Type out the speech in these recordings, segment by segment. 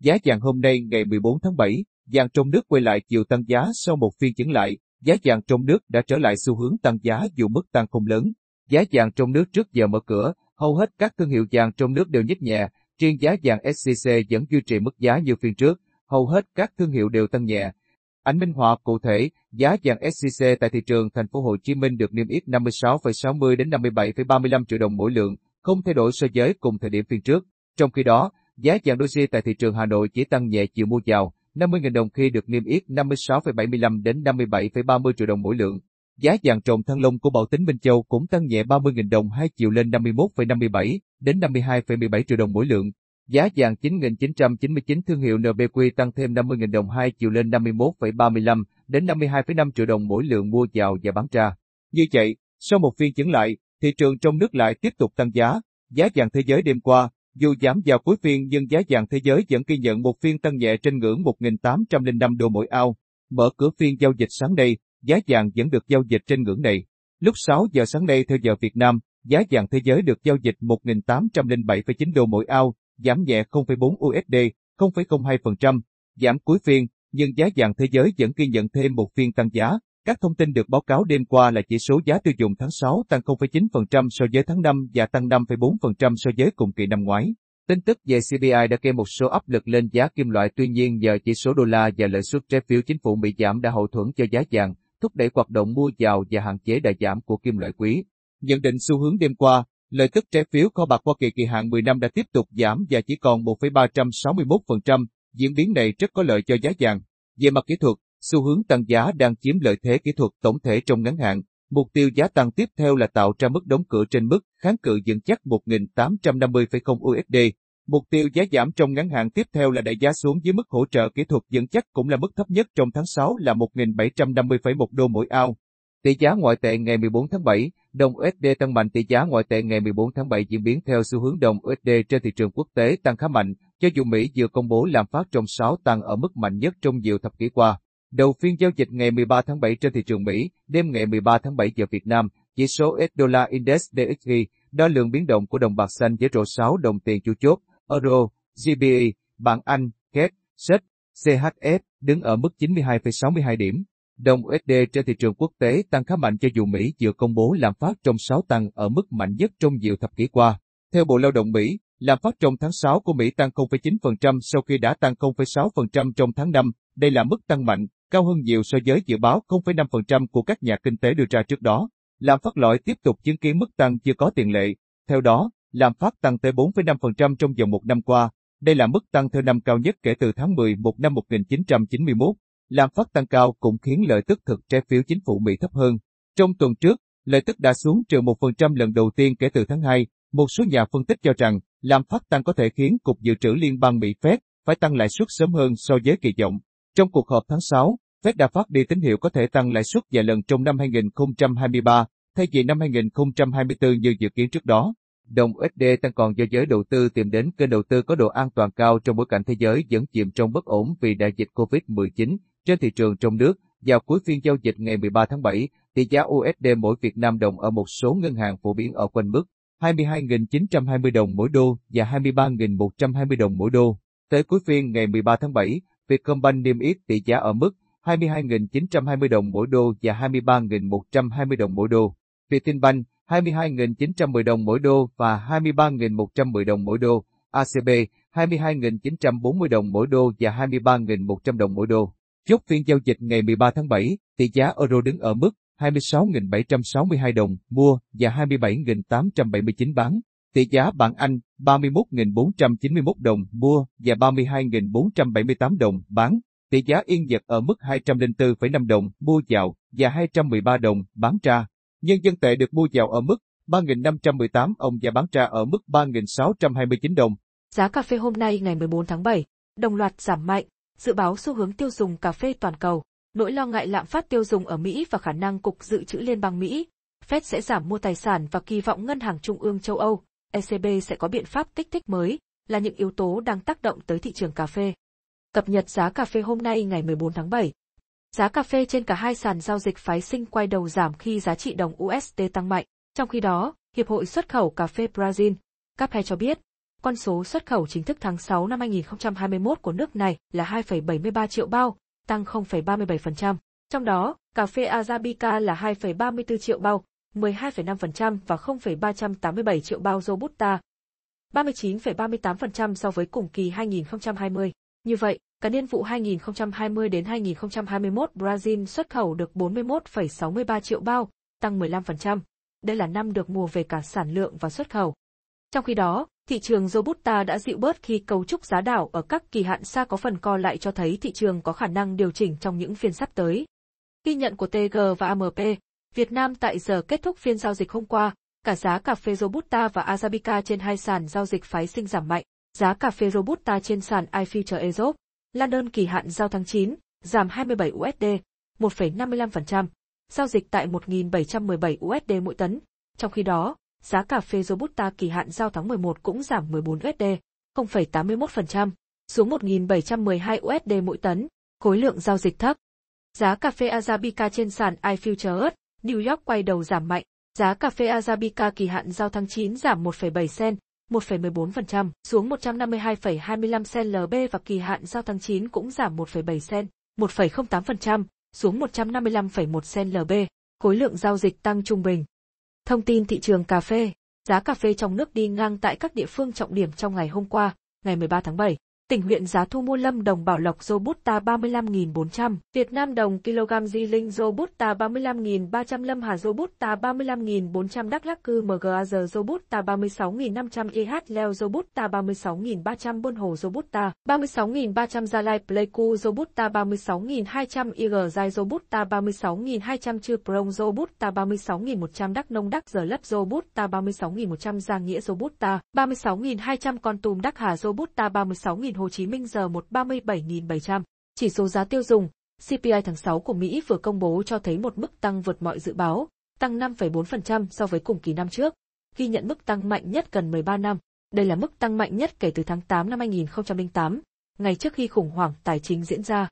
giá vàng hôm nay ngày 14 tháng 7, vàng trong nước quay lại chiều tăng giá sau một phiên chững lại, giá vàng trong nước đã trở lại xu hướng tăng giá dù mức tăng không lớn. Giá vàng trong nước trước giờ mở cửa, hầu hết các thương hiệu vàng trong nước đều nhích nhẹ, riêng giá vàng SJC vẫn duy trì mức giá như phiên trước, hầu hết các thương hiệu đều tăng nhẹ. Ảnh minh họa cụ thể, giá vàng SJC tại thị trường thành phố Hồ Chí Minh được niêm yết 56,60 đến 57,35 triệu đồng mỗi lượng, không thay đổi so với cùng thời điểm phiên trước. Trong khi đó, giá vàng Doji tại thị trường Hà Nội chỉ tăng nhẹ chiều mua vào, 50.000 đồng khi được niêm yết 56,75 đến 57,30 triệu đồng mỗi lượng. Giá vàng trộn thăng long của Bảo Tính Minh Châu cũng tăng nhẹ 30.000 đồng hai chiều lên 51,57 đến 52,17 triệu đồng mỗi lượng. Giá vàng 9.999 thương hiệu NBQ tăng thêm 50.000 đồng hai chiều lên 51,35 đến 52,5 triệu đồng mỗi lượng mua vào và bán ra. Như vậy, sau một phiên chững lại, thị trường trong nước lại tiếp tục tăng giá. Giá vàng thế giới đêm qua, dù giảm vào cuối phiên nhưng giá vàng thế giới vẫn ghi nhận một phiên tăng nhẹ trên ngưỡng 1.805 đô mỗi ao. Mở cửa phiên giao dịch sáng nay, giá vàng vẫn được giao dịch trên ngưỡng này. Lúc 6 giờ sáng nay theo giờ Việt Nam, giá vàng thế giới được giao dịch 1.807,9 đô mỗi ao, giảm nhẹ 0,4 USD, 0,02%, giảm cuối phiên, nhưng giá vàng thế giới vẫn ghi nhận thêm một phiên tăng giá. Các thông tin được báo cáo đêm qua là chỉ số giá tiêu dùng tháng 6 tăng 0,9% so với tháng 5 và tăng 5,4% so với cùng kỳ năm ngoái. Tin tức về CPI đã gây một số áp lực lên giá kim loại tuy nhiên nhờ chỉ số đô la và lợi suất trái phiếu chính phủ Mỹ giảm đã hậu thuẫn cho giá vàng, thúc đẩy hoạt động mua vào và hạn chế đà giảm của kim loại quý. Nhận định xu hướng đêm qua, lợi tức trái phiếu kho bạc Hoa Kỳ kỳ hạn 10 năm đã tiếp tục giảm và chỉ còn 1,361%, diễn biến này rất có lợi cho giá vàng. Về mặt kỹ thuật, xu hướng tăng giá đang chiếm lợi thế kỹ thuật tổng thể trong ngắn hạn. Mục tiêu giá tăng tiếp theo là tạo ra mức đóng cửa trên mức kháng cự vững chắc 1.850,0 USD. Mục tiêu giá giảm trong ngắn hạn tiếp theo là đẩy giá xuống dưới mức hỗ trợ kỹ thuật vững chắc cũng là mức thấp nhất trong tháng 6 là 1.750,1 đô mỗi ao. Tỷ giá ngoại tệ ngày 14 tháng 7, đồng USD tăng mạnh tỷ giá ngoại tệ ngày 14 tháng 7 diễn biến theo xu hướng đồng USD trên thị trường quốc tế tăng khá mạnh, cho dù Mỹ vừa công bố lạm phát trong 6 tăng ở mức mạnh nhất trong nhiều thập kỷ qua. Đầu phiên giao dịch ngày 13 tháng 7 trên thị trường Mỹ, đêm ngày 13 tháng 7 giờ Việt Nam, chỉ số US Index DXY, đo lượng biến động của đồng bạc xanh với rổ 6 đồng tiền chủ chốt, Euro, GBP, bảng Anh, KED, SET, CHF đứng ở mức 92,62 điểm. Đồng USD trên thị trường quốc tế tăng khá mạnh cho dù Mỹ vừa công bố lạm phát trong 6 tăng ở mức mạnh nhất trong nhiều thập kỷ qua. Theo Bộ Lao động Mỹ, lạm phát trong tháng 6 của Mỹ tăng 0,9% sau khi đã tăng 0,6% trong tháng 5. Đây là mức tăng mạnh, cao hơn nhiều so với dự báo 0,5% của các nhà kinh tế đưa ra trước đó. Lạm phát lõi tiếp tục chứng kiến mức tăng chưa có tiền lệ. Theo đó, lạm phát tăng tới 4,5% trong vòng một năm qua. Đây là mức tăng theo năm cao nhất kể từ tháng 11 năm 1991. Lạm phát tăng cao cũng khiến lợi tức thực trái phiếu chính phủ Mỹ thấp hơn. Trong tuần trước, lợi tức đã xuống trừ 1% lần đầu tiên kể từ tháng 2. Một số nhà phân tích cho rằng, lạm phát tăng có thể khiến Cục Dự trữ Liên bang Mỹ Fed phải tăng lãi suất sớm hơn so với kỳ vọng. Trong cuộc họp tháng 6, Fed đã phát đi tín hiệu có thể tăng lãi suất vài lần trong năm 2023, thay vì năm 2024 như dự kiến trước đó. Đồng USD tăng còn do giới đầu tư tìm đến kênh đầu tư có độ an toàn cao trong bối cảnh thế giới vẫn chìm trong bất ổn vì đại dịch COVID-19 trên thị trường trong nước. Vào cuối phiên giao dịch ngày 13 tháng 7, tỷ giá USD mỗi Việt Nam đồng ở một số ngân hàng phổ biến ở quanh mức 22.920 đồng mỗi đô và 23.120 đồng mỗi đô. Tới cuối phiên ngày 13 tháng 7, Vietcombank niêm yết tỷ giá ở mức 22.920 đồng mỗi đô và 23.120 đồng mỗi đô. Vietinbank 22.910 đồng mỗi đô và 23.110 đồng mỗi đô. ACB 22.940 đồng mỗi đô và 23.100 đồng mỗi đô. Chốt phiên giao dịch ngày 13 tháng 7, tỷ giá euro đứng ở mức 26.762 đồng mua và 27.879 bán. Tỷ giá bảng Anh 31.491 đồng mua và 32.478 đồng bán. Tỷ giá yên Nhật ở mức 204,5 đồng mua vào và 213 đồng bán ra. Nhân dân tệ được mua vào ở mức 3.518 ông và bán ra ở mức 3.629 đồng. Giá cà phê hôm nay ngày 14 tháng 7, đồng loạt giảm mạnh, dự báo xu hướng tiêu dùng cà phê toàn cầu, nỗi lo ngại lạm phát tiêu dùng ở Mỹ và khả năng Cục Dự trữ Liên bang Mỹ, Fed sẽ giảm mua tài sản và kỳ vọng Ngân hàng Trung ương châu Âu, ECB sẽ có biện pháp kích thích mới, là những yếu tố đang tác động tới thị trường cà phê. Cập nhật giá cà phê hôm nay ngày 14 tháng 7. Giá cà phê trên cả hai sàn giao dịch phái sinh quay đầu giảm khi giá trị đồng USD tăng mạnh. Trong khi đó, Hiệp hội xuất khẩu cà phê Brazil, CAPE cho biết, Con số xuất khẩu chính thức tháng 6 năm 2021 của nước này là 2,73 triệu bao, tăng 0,37%. Trong đó, cà phê Arabica là 2,34 triệu bao, 12,5% và 0,387 triệu bao Robusta, 39,38% so với cùng kỳ 2020. Như vậy, cả niên vụ 2020 đến 2021 Brazil xuất khẩu được 41,63 triệu bao, tăng 15%. Đây là năm được mùa về cả sản lượng và xuất khẩu. Trong khi đó, thị trường Robusta đã dịu bớt khi cấu trúc giá đảo ở các kỳ hạn xa có phần co lại cho thấy thị trường có khả năng điều chỉnh trong những phiên sắp tới. Ghi nhận của TG và AMP, Việt Nam tại giờ kết thúc phiên giao dịch hôm qua, cả giá cà phê Robusta và Arabica trên hai sàn giao dịch phái sinh giảm mạnh. Giá cà phê Robusta trên sàn iFuture Europe, London kỳ hạn giao tháng 9, giảm 27 USD, 1,55%, giao dịch tại 1.717 USD mỗi tấn. Trong khi đó, giá cà phê Robusta kỳ hạn giao tháng 11 cũng giảm 14 USD, 0,81%, xuống 1.712 USD mỗi tấn, khối lượng giao dịch thấp. Giá cà phê Arabica trên sàn iFutures, New York quay đầu giảm mạnh, giá cà phê Arabica kỳ hạn giao tháng 9 giảm 1,7 sen, 1,14%, xuống 152,25 sen/lb và kỳ hạn giao tháng 9 cũng giảm 1,7 sen, 1,08%, xuống 155,1 sen/lb. Khối lượng giao dịch tăng trung bình. Thông tin thị trường cà phê, giá cà phê trong nước đi ngang tại các địa phương trọng điểm trong ngày hôm qua, ngày 13 tháng 7. Tỉnh huyện giá thu mua lâm đồng bảo lộc Robusta 35.400, Việt Nam đồng kg di linh Robusta 35.300 lâm hà Robusta 35.400 Đắk Lắc cư MGAZ Robusta 36.500 EH leo Robusta 36.300 Buôn Hồ Robusta 36.300 Gia Lai Pleiku Robusta 36.200 IG Giai Robusta 36.200 Chư Prong Robusta 36.100 Đắk Nông Đắk Giờ Lấp Robusta 36.100 Giang Nghĩa Robusta 36.200 Con Tùm Đắk Hà Robusta 36.000 Hồ Chí Minh giờ 137.700. Chỉ số giá tiêu dùng, CPI tháng 6 của Mỹ vừa công bố cho thấy một mức tăng vượt mọi dự báo, tăng 5,4% so với cùng kỳ năm trước, ghi nhận mức tăng mạnh nhất gần 13 năm. Đây là mức tăng mạnh nhất kể từ tháng 8 năm 2008, ngày trước khi khủng hoảng tài chính diễn ra.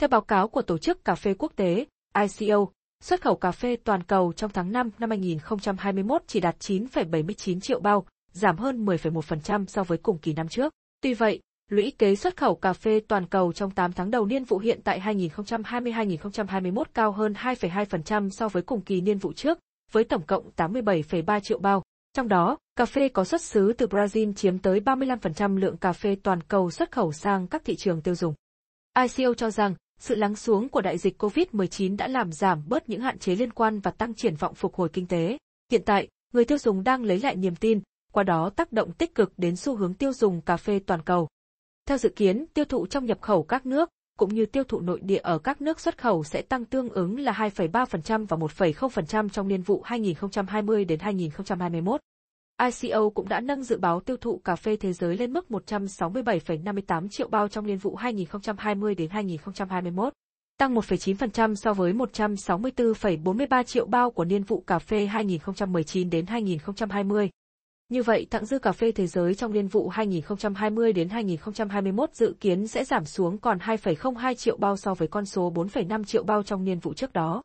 Theo báo cáo của Tổ chức Cà phê Quốc tế, ICO, xuất khẩu cà phê toàn cầu trong tháng 5 năm 2021 chỉ đạt 9,79 triệu bao, giảm hơn 10,1% so với cùng kỳ năm trước. Tuy vậy, Lũy kế xuất khẩu cà phê toàn cầu trong 8 tháng đầu niên vụ hiện tại 2020-2021 cao hơn 2,2% so với cùng kỳ niên vụ trước, với tổng cộng 87,3 triệu bao. Trong đó, cà phê có xuất xứ từ Brazil chiếm tới 35% lượng cà phê toàn cầu xuất khẩu sang các thị trường tiêu dùng. ICO cho rằng, sự lắng xuống của đại dịch COVID-19 đã làm giảm bớt những hạn chế liên quan và tăng triển vọng phục hồi kinh tế. Hiện tại, người tiêu dùng đang lấy lại niềm tin, qua đó tác động tích cực đến xu hướng tiêu dùng cà phê toàn cầu. Theo dự kiến, tiêu thụ trong nhập khẩu các nước, cũng như tiêu thụ nội địa ở các nước xuất khẩu sẽ tăng tương ứng là 2,3% và 1,0% trong niên vụ 2020 đến 2021. ICO cũng đã nâng dự báo tiêu thụ cà phê thế giới lên mức 167,58 triệu bao trong niên vụ 2020 đến 2021, tăng 1,9% so với 164,43 triệu bao của niên vụ cà phê 2019 đến 2020. Như vậy, thặng dư cà phê thế giới trong niên vụ 2020 đến 2021 dự kiến sẽ giảm xuống còn 2,02 triệu bao so với con số 4,5 triệu bao trong niên vụ trước đó.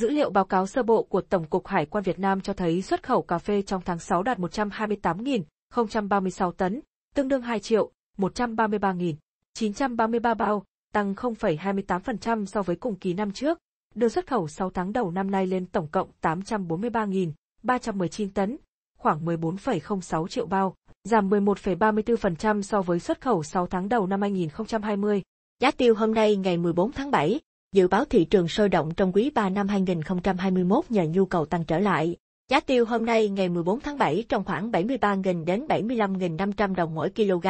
Dữ liệu báo cáo sơ bộ của Tổng cục Hải quan Việt Nam cho thấy xuất khẩu cà phê trong tháng 6 đạt 128.036 tấn, tương đương 2 triệu 133.933 bao, tăng 0,28% so với cùng kỳ năm trước, đưa xuất khẩu 6 tháng đầu năm nay lên tổng cộng 843.319 tấn, khoảng 14,06 triệu bao, giảm 11,34% so với xuất khẩu 6 tháng đầu năm 2020. Giá tiêu hôm nay ngày 14 tháng 7, dự báo thị trường sôi động trong quý 3 năm 2021 nhờ nhu cầu tăng trở lại. Giá tiêu hôm nay ngày 14 tháng 7 trong khoảng 73.000 đến 75.500 đồng mỗi kg.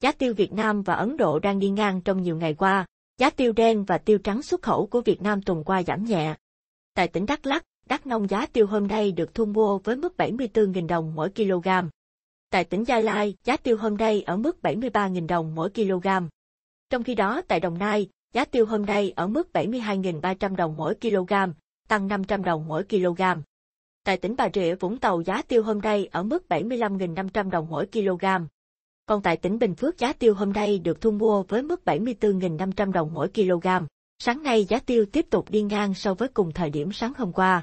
Giá tiêu Việt Nam và Ấn Độ đang đi ngang trong nhiều ngày qua. Giá tiêu đen và tiêu trắng xuất khẩu của Việt Nam tuần qua giảm nhẹ. Tại tỉnh Đắk Lắk, Đắk nông giá tiêu hôm nay được thu mua với mức 74.000 đồng mỗi kg. Tại tỉnh Gia Lai, giá tiêu hôm nay ở mức 73.000 đồng mỗi kg. Trong khi đó tại Đồng Nai, giá tiêu hôm nay ở mức 72.300 đồng mỗi kg, tăng 500 đồng mỗi kg. Tại tỉnh Bà Rịa Vũng Tàu giá tiêu hôm nay ở mức 75.500 đồng mỗi kg. Còn tại tỉnh Bình Phước giá tiêu hôm nay được thu mua với mức 74.500 đồng mỗi kg. Sáng nay giá tiêu tiếp tục đi ngang so với cùng thời điểm sáng hôm qua.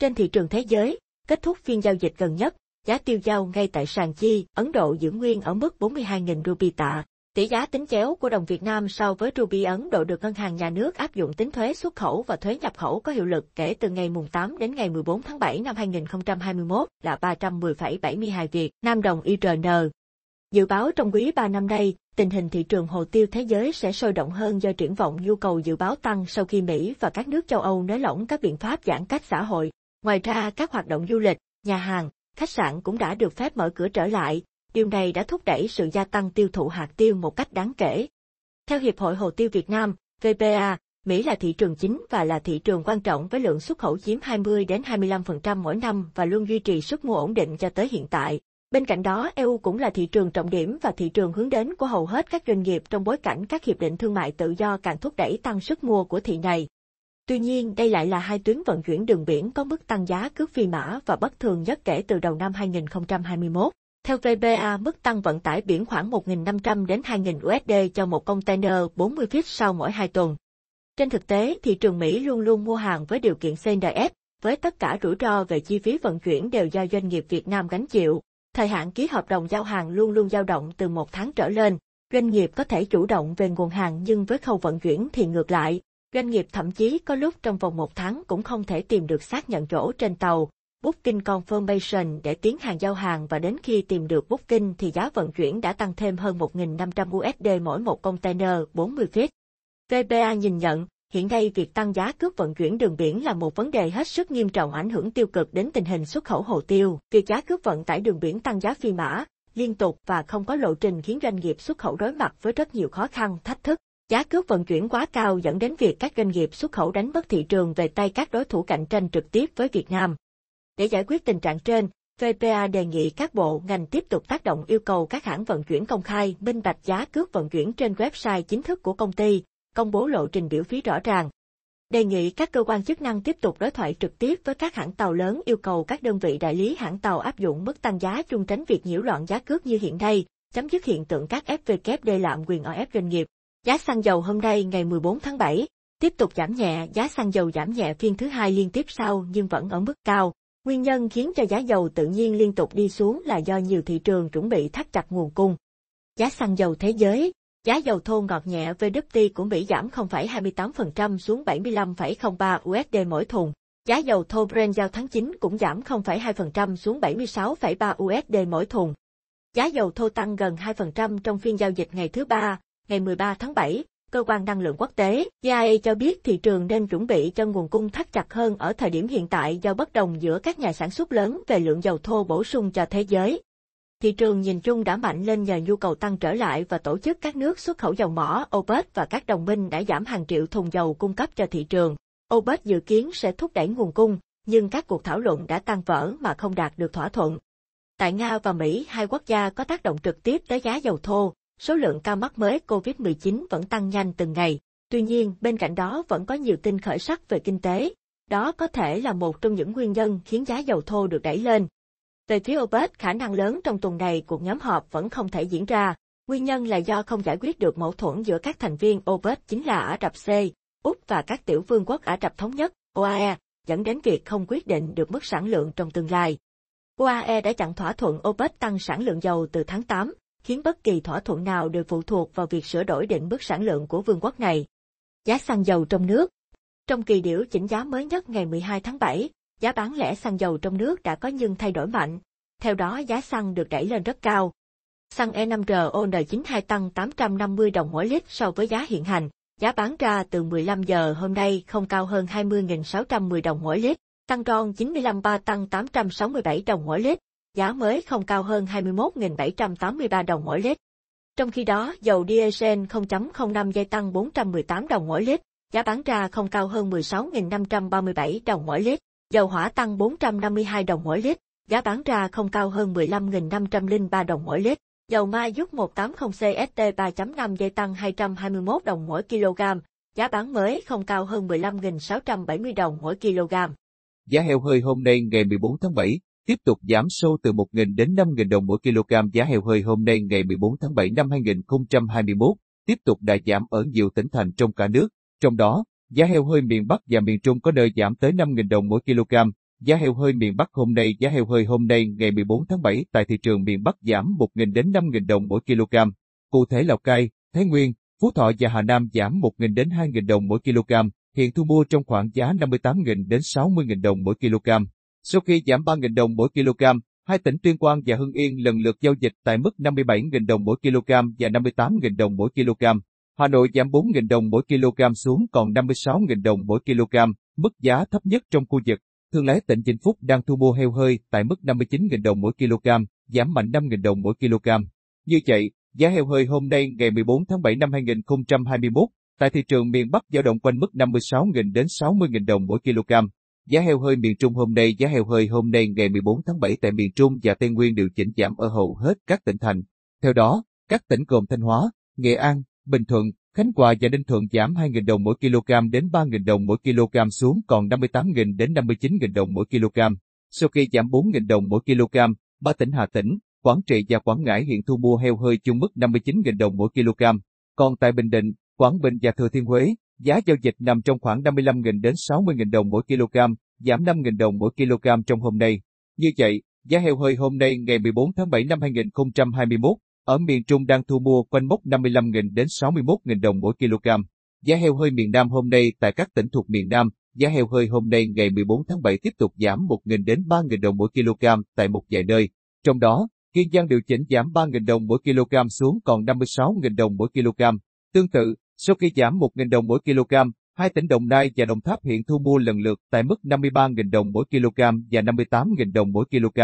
Trên thị trường thế giới, kết thúc phiên giao dịch gần nhất, giá tiêu giao ngay tại sàn chi, Ấn Độ giữ nguyên ở mức 42.000 rupee tạ. Tỷ giá tính chéo của đồng Việt Nam so với rupee Ấn Độ được ngân hàng nhà nước áp dụng tính thuế xuất khẩu và thuế nhập khẩu có hiệu lực kể từ ngày mùng 8 đến ngày 14 tháng 7 năm 2021 là 310,72 Việt Nam đồng IRN. Dự báo trong quý 3 năm nay, tình hình thị trường hồ tiêu thế giới sẽ sôi động hơn do triển vọng nhu cầu dự báo tăng sau khi Mỹ và các nước châu Âu nới lỏng các biện pháp giãn cách xã hội. Ngoài ra, các hoạt động du lịch, nhà hàng, khách sạn cũng đã được phép mở cửa trở lại, điều này đã thúc đẩy sự gia tăng tiêu thụ hạt tiêu một cách đáng kể. Theo Hiệp hội Hồ tiêu Việt Nam, VPA, Mỹ là thị trường chính và là thị trường quan trọng với lượng xuất khẩu chiếm 20 đến 25% mỗi năm và luôn duy trì sức mua ổn định cho tới hiện tại. Bên cạnh đó, EU cũng là thị trường trọng điểm và thị trường hướng đến của hầu hết các doanh nghiệp trong bối cảnh các hiệp định thương mại tự do càng thúc đẩy tăng sức mua của thị này. Tuy nhiên, đây lại là hai tuyến vận chuyển đường biển có mức tăng giá cước phi mã và bất thường nhất kể từ đầu năm 2021. Theo VBA, mức tăng vận tải biển khoảng 1.500 đến 2.000 USD cho một container 40 feet sau mỗi 2 tuần. Trên thực tế, thị trường Mỹ luôn luôn mua hàng với điều kiện CNF, với tất cả rủi ro về chi phí vận chuyển đều do doanh nghiệp Việt Nam gánh chịu. Thời hạn ký hợp đồng giao hàng luôn luôn dao động từ một tháng trở lên. Doanh nghiệp có thể chủ động về nguồn hàng nhưng với khâu vận chuyển thì ngược lại. Doanh nghiệp thậm chí có lúc trong vòng một tháng cũng không thể tìm được xác nhận chỗ trên tàu, Booking Confirmation để tiến hàng giao hàng và đến khi tìm được Booking thì giá vận chuyển đã tăng thêm hơn 1.500 USD mỗi một container 40 feet. VBA nhìn nhận, hiện nay việc tăng giá cước vận chuyển đường biển là một vấn đề hết sức nghiêm trọng ảnh hưởng tiêu cực đến tình hình xuất khẩu hồ tiêu. Việc giá cước vận tải đường biển tăng giá phi mã, liên tục và không có lộ trình khiến doanh nghiệp xuất khẩu đối mặt với rất nhiều khó khăn, thách thức. Giá cước vận chuyển quá cao dẫn đến việc các doanh nghiệp xuất khẩu đánh mất thị trường về tay các đối thủ cạnh tranh trực tiếp với Việt Nam. Để giải quyết tình trạng trên, VPA đề nghị các bộ ngành tiếp tục tác động yêu cầu các hãng vận chuyển công khai minh bạch giá cước vận chuyển trên website chính thức của công ty, công bố lộ trình biểu phí rõ ràng. Đề nghị các cơ quan chức năng tiếp tục đối thoại trực tiếp với các hãng tàu lớn yêu cầu các đơn vị đại lý hãng tàu áp dụng mức tăng giá chung tránh việc nhiễu loạn giá cước như hiện nay, chấm dứt hiện tượng các FVKD lạm quyền ở ép doanh nghiệp. Giá xăng dầu hôm nay ngày 14 tháng 7 tiếp tục giảm nhẹ, giá xăng dầu giảm nhẹ phiên thứ hai liên tiếp sau nhưng vẫn ở mức cao. Nguyên nhân khiến cho giá dầu tự nhiên liên tục đi xuống là do nhiều thị trường chuẩn bị thắt chặt nguồn cung. Giá xăng dầu thế giới, giá dầu thô ngọt nhẹ WTI của Mỹ giảm 0,28% xuống 75,03 USD mỗi thùng. Giá dầu thô Brent giao tháng 9 cũng giảm 0,2% xuống 76,3 USD mỗi thùng. Giá dầu thô tăng gần 2% trong phiên giao dịch ngày thứ ba, ngày 13 tháng 7, Cơ quan Năng lượng Quốc tế, IEA cho biết thị trường nên chuẩn bị cho nguồn cung thắt chặt hơn ở thời điểm hiện tại do bất đồng giữa các nhà sản xuất lớn về lượng dầu thô bổ sung cho thế giới. Thị trường nhìn chung đã mạnh lên nhờ nhu cầu tăng trở lại và tổ chức các nước xuất khẩu dầu mỏ OPEC và các đồng minh đã giảm hàng triệu thùng dầu cung cấp cho thị trường. OPEC dự kiến sẽ thúc đẩy nguồn cung, nhưng các cuộc thảo luận đã tan vỡ mà không đạt được thỏa thuận. Tại Nga và Mỹ, hai quốc gia có tác động trực tiếp tới giá dầu thô, số lượng ca mắc mới COVID-19 vẫn tăng nhanh từng ngày. Tuy nhiên, bên cạnh đó vẫn có nhiều tin khởi sắc về kinh tế. Đó có thể là một trong những nguyên nhân khiến giá dầu thô được đẩy lên. Về phía OPEC, khả năng lớn trong tuần này cuộc nhóm họp vẫn không thể diễn ra. Nguyên nhân là do không giải quyết được mâu thuẫn giữa các thành viên OPEC chính là Ả Rập C, Úc và các tiểu vương quốc Ả Rập Thống Nhất, OAE, dẫn đến việc không quyết định được mức sản lượng trong tương lai. OAE đã chặn thỏa thuận OPEC tăng sản lượng dầu từ tháng 8, khiến bất kỳ thỏa thuận nào đều phụ thuộc vào việc sửa đổi định mức sản lượng của vương quốc này. Giá xăng dầu trong nước Trong kỳ điều chỉnh giá mới nhất ngày 12 tháng 7, giá bán lẻ xăng dầu trong nước đã có những thay đổi mạnh. Theo đó giá xăng được đẩy lên rất cao. Xăng E5RON92 tăng 850 đồng mỗi lít so với giá hiện hành, giá bán ra từ 15 giờ hôm nay không cao hơn 20.610 đồng mỗi lít, tăng RON 95 3 tăng 867 đồng mỗi lít, giá mới không cao hơn 21.783 đồng mỗi lít. Trong khi đó, dầu diesel 0.05 giây tăng 418 đồng mỗi lít, giá bán ra không cao hơn 16.537 đồng mỗi lít. Dầu hỏa tăng 452 đồng mỗi lít, giá bán ra không cao hơn 15.503 đồng mỗi lít. Dầu ma giúp 180 CST 3.5 giây tăng 221 đồng mỗi kg, giá bán mới không cao hơn 15.670 đồng mỗi kg. Giá heo hơi hôm nay ngày 14 tháng 7, tiếp tục giảm sâu từ 1.000 đến 5.000 đồng mỗi kg giá heo hơi hôm nay ngày 14 tháng 7 năm 2021, tiếp tục đã giảm ở nhiều tỉnh thành trong cả nước, trong đó, giá heo hơi miền Bắc và miền Trung có nơi giảm tới 5.000 đồng mỗi kg, Giá heo hơi miền Bắc hôm nay Giá heo hơi hôm nay ngày 14 tháng 7 tại thị trường miền Bắc giảm 1.000 đến 5.000 đồng mỗi kg. Cụ thể Lào Cai, Thái Nguyên, Phú Thọ và Hà Nam giảm 1.000 đến 2.000 đồng mỗi kg, hiện thu mua trong khoảng giá 58.000 đến 60.000 đồng mỗi kg. Sau khi giảm 3.000 đồng mỗi kg, hai tỉnh Tuyên Quang và Hưng Yên lần lượt giao dịch tại mức 57.000 đồng mỗi kg và 58.000 đồng mỗi kg. Hà Nội giảm 4.000 đồng mỗi kg xuống còn 56.000 đồng mỗi kg, mức giá thấp nhất trong khu vực. Thương lái tỉnh Vĩnh Phúc đang thu mua heo hơi tại mức 59.000 đồng mỗi kg, giảm mạnh 5.000 đồng mỗi kg. Như vậy, giá heo hơi hôm nay ngày 14 tháng 7 năm 2021 tại thị trường miền Bắc dao động quanh mức 56.000 đến 60.000 đồng mỗi kg. Giá heo hơi miền Trung hôm nay Giá heo hơi hôm nay ngày 14 tháng 7 tại miền Trung và Tây Nguyên điều chỉnh giảm ở hầu hết các tỉnh thành. Theo đó, các tỉnh gồm Thanh Hóa, Nghệ An, Bình Thuận, Khánh Hòa và Ninh Thuận giảm 2.000 đồng mỗi kg đến 3.000 đồng mỗi kg xuống còn 58.000 đến 59.000 đồng mỗi kg. Sau khi giảm 4.000 đồng mỗi kg, ba tỉnh Hà Tĩnh, Quảng Trị và Quảng Ngãi hiện thu mua heo hơi chung mức 59.000 đồng mỗi kg. Còn tại Bình Định, Quảng Bình và Thừa Thiên Huế, giá giao dịch nằm trong khoảng 55.000 đến 60.000 đồng mỗi kg, giảm 5.000 đồng mỗi kg trong hôm nay. Như vậy, giá heo hơi hôm nay ngày 14 tháng 7 năm 2021 ở miền Trung đang thu mua quanh mốc 55.000 đến 61.000 đồng mỗi kg. Giá heo hơi miền Nam hôm nay tại các tỉnh thuộc miền Nam, giá heo hơi hôm nay ngày 14 tháng 7 tiếp tục giảm 1.000 đến 3.000 đồng mỗi kg tại một vài nơi. Trong đó, Kiên Giang điều chỉnh giảm 3.000 đồng mỗi kg xuống còn 56.000 đồng mỗi kg. Tương tự, sau khi giảm 1.000 đồng mỗi kg, hai tỉnh Đồng Nai và Đồng Tháp hiện thu mua lần lượt tại mức 53.000 đồng mỗi kg và 58.000 đồng mỗi kg.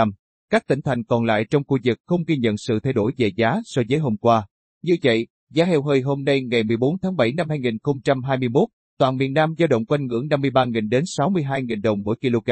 Các tỉnh thành còn lại trong khu vực không ghi nhận sự thay đổi về giá so với hôm qua. Như vậy, giá heo hơi hôm nay ngày 14 tháng 7 năm 2021, toàn miền Nam dao động quanh ngưỡng 53.000 đến 62.000 đồng mỗi kg.